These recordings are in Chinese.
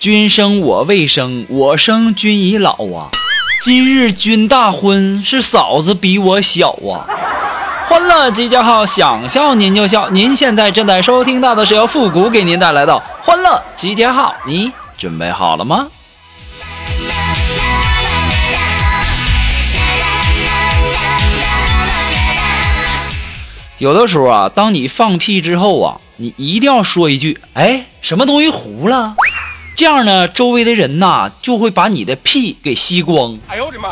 君生我未生，我生君已老啊。今日君大婚，是嫂子比我小啊。欢乐集结号，想笑您就笑。您现在正在收听到的是由复古给您带来的欢乐集结号，你准备好了吗？有的时候啊，当你放屁之后啊，你一定要说一句：“哎，什么东西糊了？”这样呢，周围的人呐就会把你的屁给吸光。哎呦我的妈！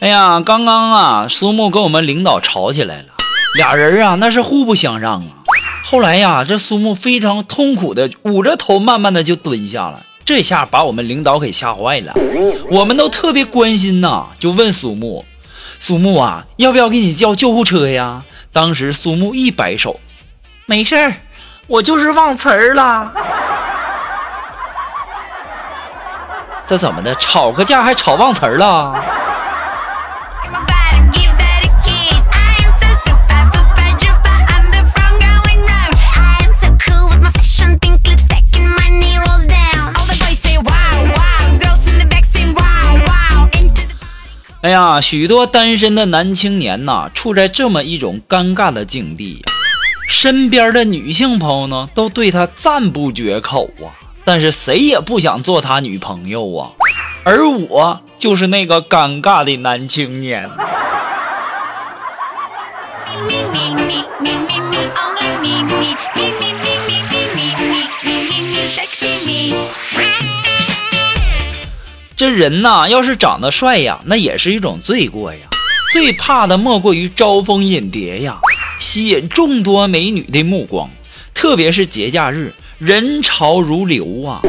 哎呀，刚刚啊，苏木跟我们领导吵起来了，俩人啊那是互不相让啊。后来呀，这苏木非常痛苦的捂着头，慢慢的就蹲下了。这下把我们领导给吓坏了，我们都特别关心呐，就问苏木。苏木啊，要不要给你叫救护车呀？当时苏木一摆手，没事儿，我就是忘词儿了。这怎么的？吵个架还吵忘词儿了？哎呀，许多单身的男青年呐，处在这么一种尴尬的境地。身边的女性朋友呢，都对他赞不绝口啊，但是谁也不想做他女朋友啊。而我就是那个尴尬的男青年。这人呐，要是长得帅呀，那也是一种罪过呀。最怕的莫过于招蜂引蝶呀，吸引众多美女的目光。特别是节假日，人潮如流啊，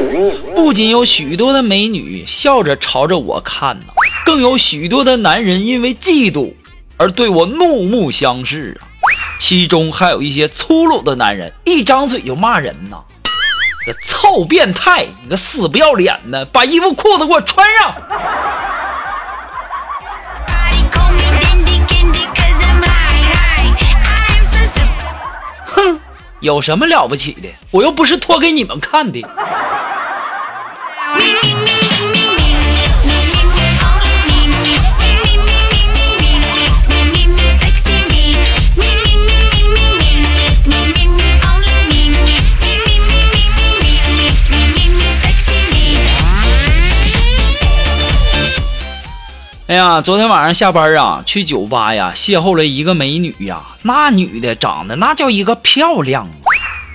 不仅有许多的美女笑着朝着我看呐，更有许多的男人因为嫉妒而对我怒目相视啊。其中还有一些粗鲁的男人，一张嘴就骂人呐。臭变态！你个死不要脸的，把衣服裤子给我穿上！哼，有什么了不起的？我又不是脱给你们看的。哎呀，昨天晚上下班啊，去酒吧呀，邂逅了一个美女呀。那女的长得那叫一个漂亮，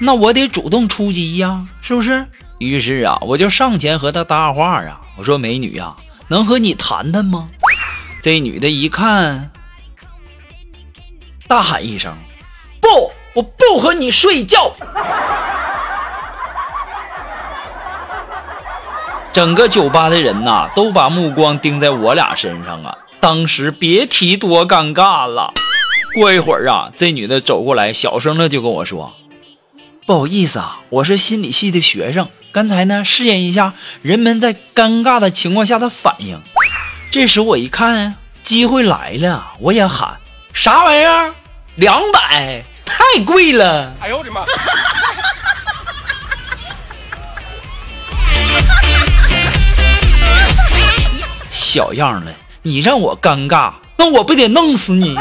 那我得主动出击呀，是不是？于是啊，我就上前和她搭话啊，我说：“美女呀，能和你谈谈吗？”这女的一看，大喊一声：“不，我不和你睡觉。”整个酒吧的人呐，都把目光盯在我俩身上啊！当时别提多尴尬了。过一会儿啊，这女的走过来，小声的就跟我说：“不好意思啊，我是心理系的学生，刚才呢试验一下人们在尴尬的情况下的反应。”这时我一看，机会来了，我也喊：“啥玩意儿？两百？太贵了！”哎呦我的妈！小样的，你让我尴尬，那我不得弄死你！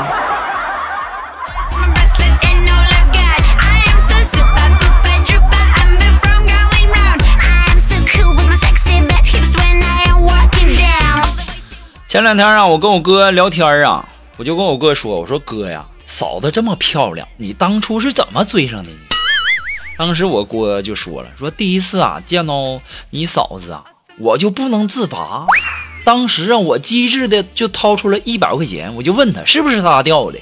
前两天啊，我跟我哥聊天啊，我就跟我哥说：“我说哥呀，嫂子这么漂亮，你当初是怎么追上的呢？”当时我哥就说了：“说第一次啊见到你嫂子啊，我就不能自拔。”当时啊，我机智的就掏出了一百块钱，我就问他是不是他掉的。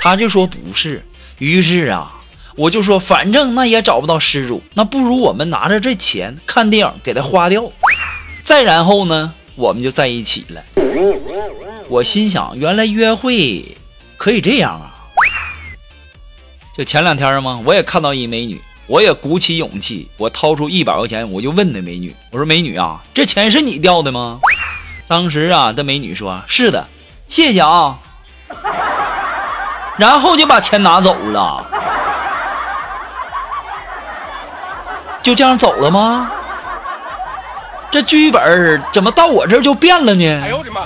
他就说不是。于是啊，我就说反正那也找不到失主，那不如我们拿着这钱看电影给他花掉。再然后呢，我们就在一起了。我心想，原来约会可以这样啊！就前两天嘛，我也看到一美女，我也鼓起勇气，我掏出一百块钱，我就问那美女：“我说美女啊，这钱是你掉的吗？”当时啊，这美女说：“是的，谢谢啊。”然后就把钱拿走了，就这样走了吗？这剧本怎么到我这儿就变了呢？哎呦我的妈！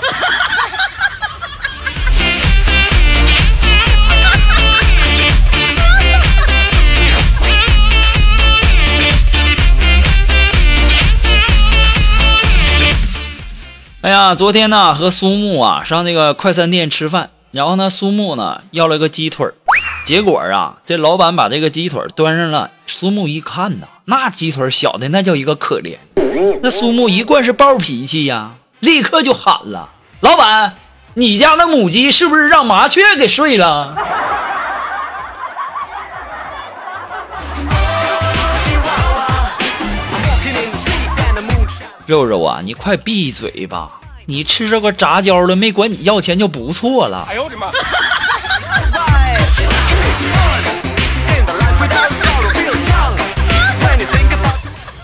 呀，昨天呢和苏木啊上那个快餐店吃饭，然后呢苏木呢要了个鸡腿结果啊这老板把这个鸡腿端上了，苏木一看呐，那鸡腿小的那叫一个可怜，那苏木一贯是暴脾气呀，立刻就喊了：“老板，你家那母鸡是不是让麻雀给睡了？”肉肉啊，你快闭嘴吧！你吃这个杂交了，没管你要钱就不错了。哎呦我的妈！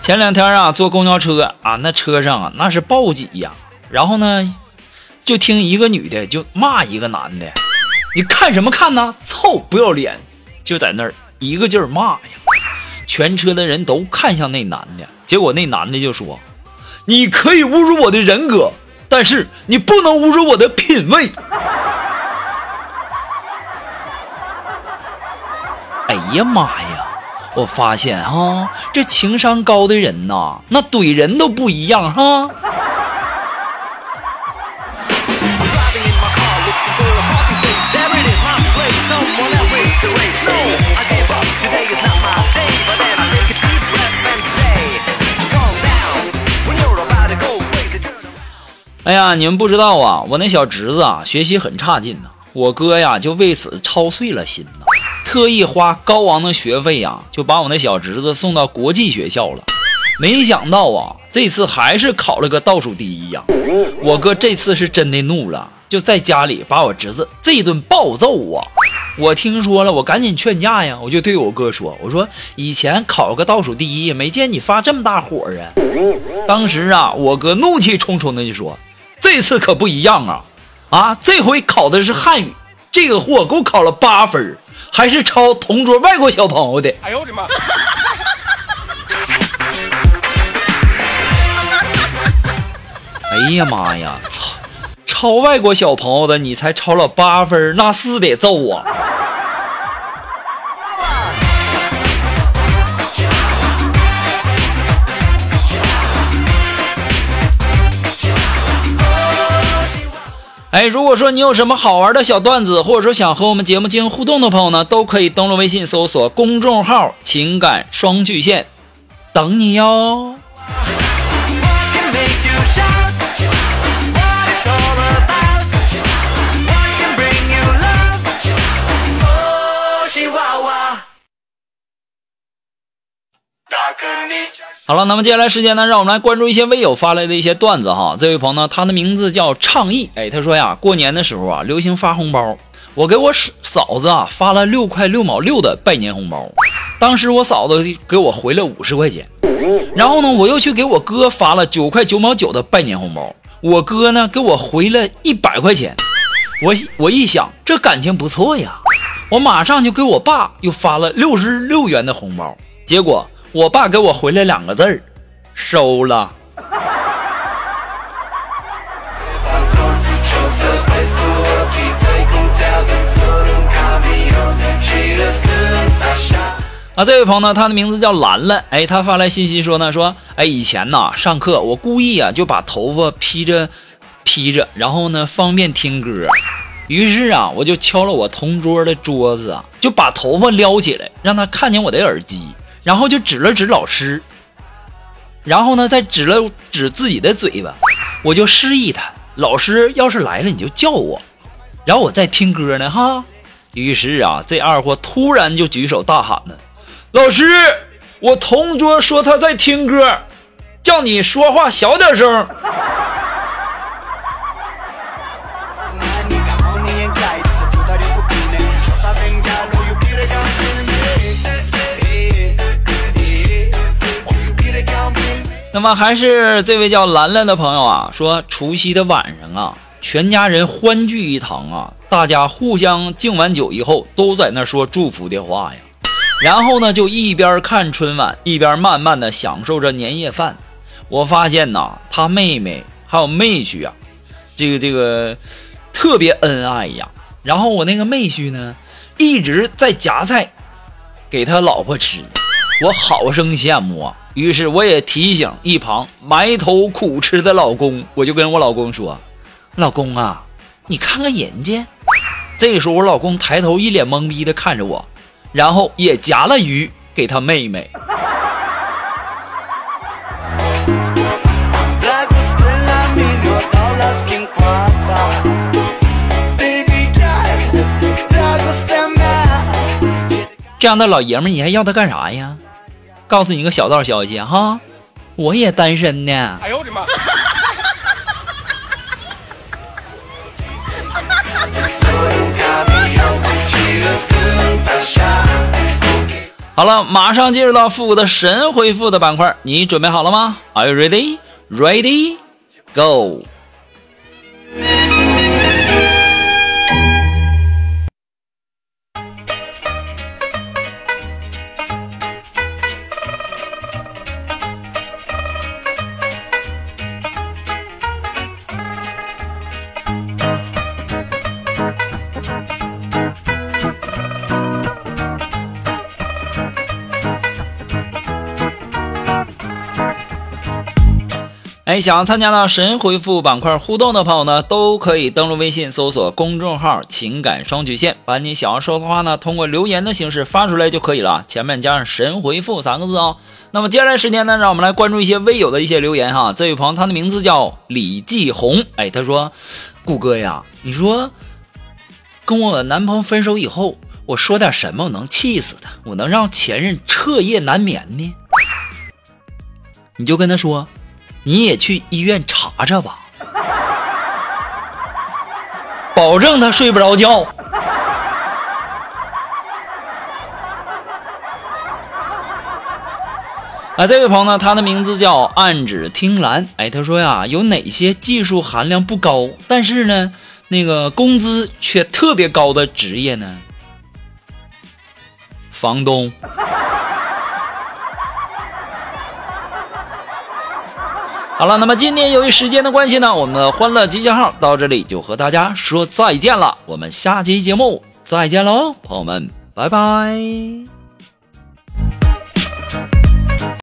前两天啊，坐公交车啊，那车上啊，那是暴挤呀。然后呢，就听一个女的就骂一个男的：“你看什么看呢？臭不要脸！”就在那儿一个劲儿骂呀。全车的人都看向那男的，结果那男的就说。你可以侮辱我的人格，但是你不能侮辱我的品味。哎呀妈呀！我发现哈，这情商高的人呐，那怼人都不一样哈。哎呀，你们不知道啊，我那小侄子啊，学习很差劲呐。我哥呀，就为此操碎了心呐，特意花高昂的学费呀，就把我那小侄子送到国际学校了。没想到啊，这次还是考了个倒数第一呀。我哥这次是真的怒了，就在家里把我侄子这顿暴揍啊。我听说了，我赶紧劝架呀，我就对我哥说：“我说以前考个倒数第一，没见你发这么大火啊。”当时啊，我哥怒气冲冲的就说。这次可不一样啊！啊，这回考的是汉语，这个货给我考了八分，还是抄同桌外国小朋友的。哎呦我的妈！哎呀妈呀！操，抄外国小朋友的你才抄了八分，那是得揍啊！哎，如果说你有什么好玩的小段子，或者说想和我们节目进行互动的朋友呢，都可以登录微信搜索公众号“情感双巨线”，等你哟。好了，那么接下来时间呢，让我们来关注一些微友发来的一些段子哈。这位朋友呢，他的名字叫倡议，哎，他说呀，过年的时候啊，流行发红包，我给我嫂子啊发了六块六毛六的拜年红包，当时我嫂子给我回了五十块钱，然后呢，我又去给我哥发了九块九毛九的拜年红包，我哥呢给我回了一百块钱，我我一想这感情不错呀，我马上就给我爸又发了六十六元的红包，结果。我爸给我回来两个字儿，收了。啊，这位朋友呢，他的名字叫兰兰，哎，他发来信息说呢，说，哎，以前呢上课我故意啊就把头发披着披着，然后呢方便听歌，于是啊我就敲了我同桌的桌子啊，就把头发撩起来，让他看见我的耳机。然后就指了指老师，然后呢，再指了指自己的嘴巴，我就示意他，老师要是来了你就叫我，然后我在听歌呢哈，于是啊，这二货突然就举手大喊呢：“老师，我同桌说他在听歌，叫你说话小点声。”那么还是这位叫兰兰的朋友啊，说除夕的晚上啊，全家人欢聚一堂啊，大家互相敬完酒以后，都在那说祝福的话呀。然后呢，就一边看春晚，一边慢慢的享受着年夜饭。我发现呐，他妹妹还有妹婿啊，这个这个特别恩爱呀。然后我那个妹婿呢，一直在夹菜给他老婆吃，我好生羡慕啊。于是我也提醒一旁埋头苦吃的老公，我就跟我老公说：“老公啊，你看看人家。”这时候我老公抬头一脸懵逼的看着我，然后也夹了鱼给他妹妹。这样的老爷们你还要他干啥呀？告诉你一个小道消息哈，我也单身呢。哎呦我的妈！好了，马上进入到复古的神回复的板块，你准备好了吗？Are you ready? Ready? Go! 哎，想要参加到神回复板块互动的朋友呢，都可以登录微信搜索公众号“情感双曲线”，把你想要说的话呢，通过留言的形式发出来就可以了，前面加上“神回复”三个字哦。那么接下来时间呢，让我们来关注一些微友的一些留言哈。这位朋友他的名字叫李继红，哎，他说：“顾哥呀，你说跟我男朋友分手以后，我说点什么能气死他？我能让前任彻夜难眠呢？你就跟他说。”你也去医院查查吧，保证他睡不着觉。啊，这位朋友呢，他的名字叫暗指听兰。哎，他说呀，有哪些技术含量不高，但是呢，那个工资却特别高的职业呢？房东。好了，那么今天由于时间的关系呢，我们的欢乐集结号到这里就和大家说再见了。我们下期节目再见喽，朋友们，拜拜。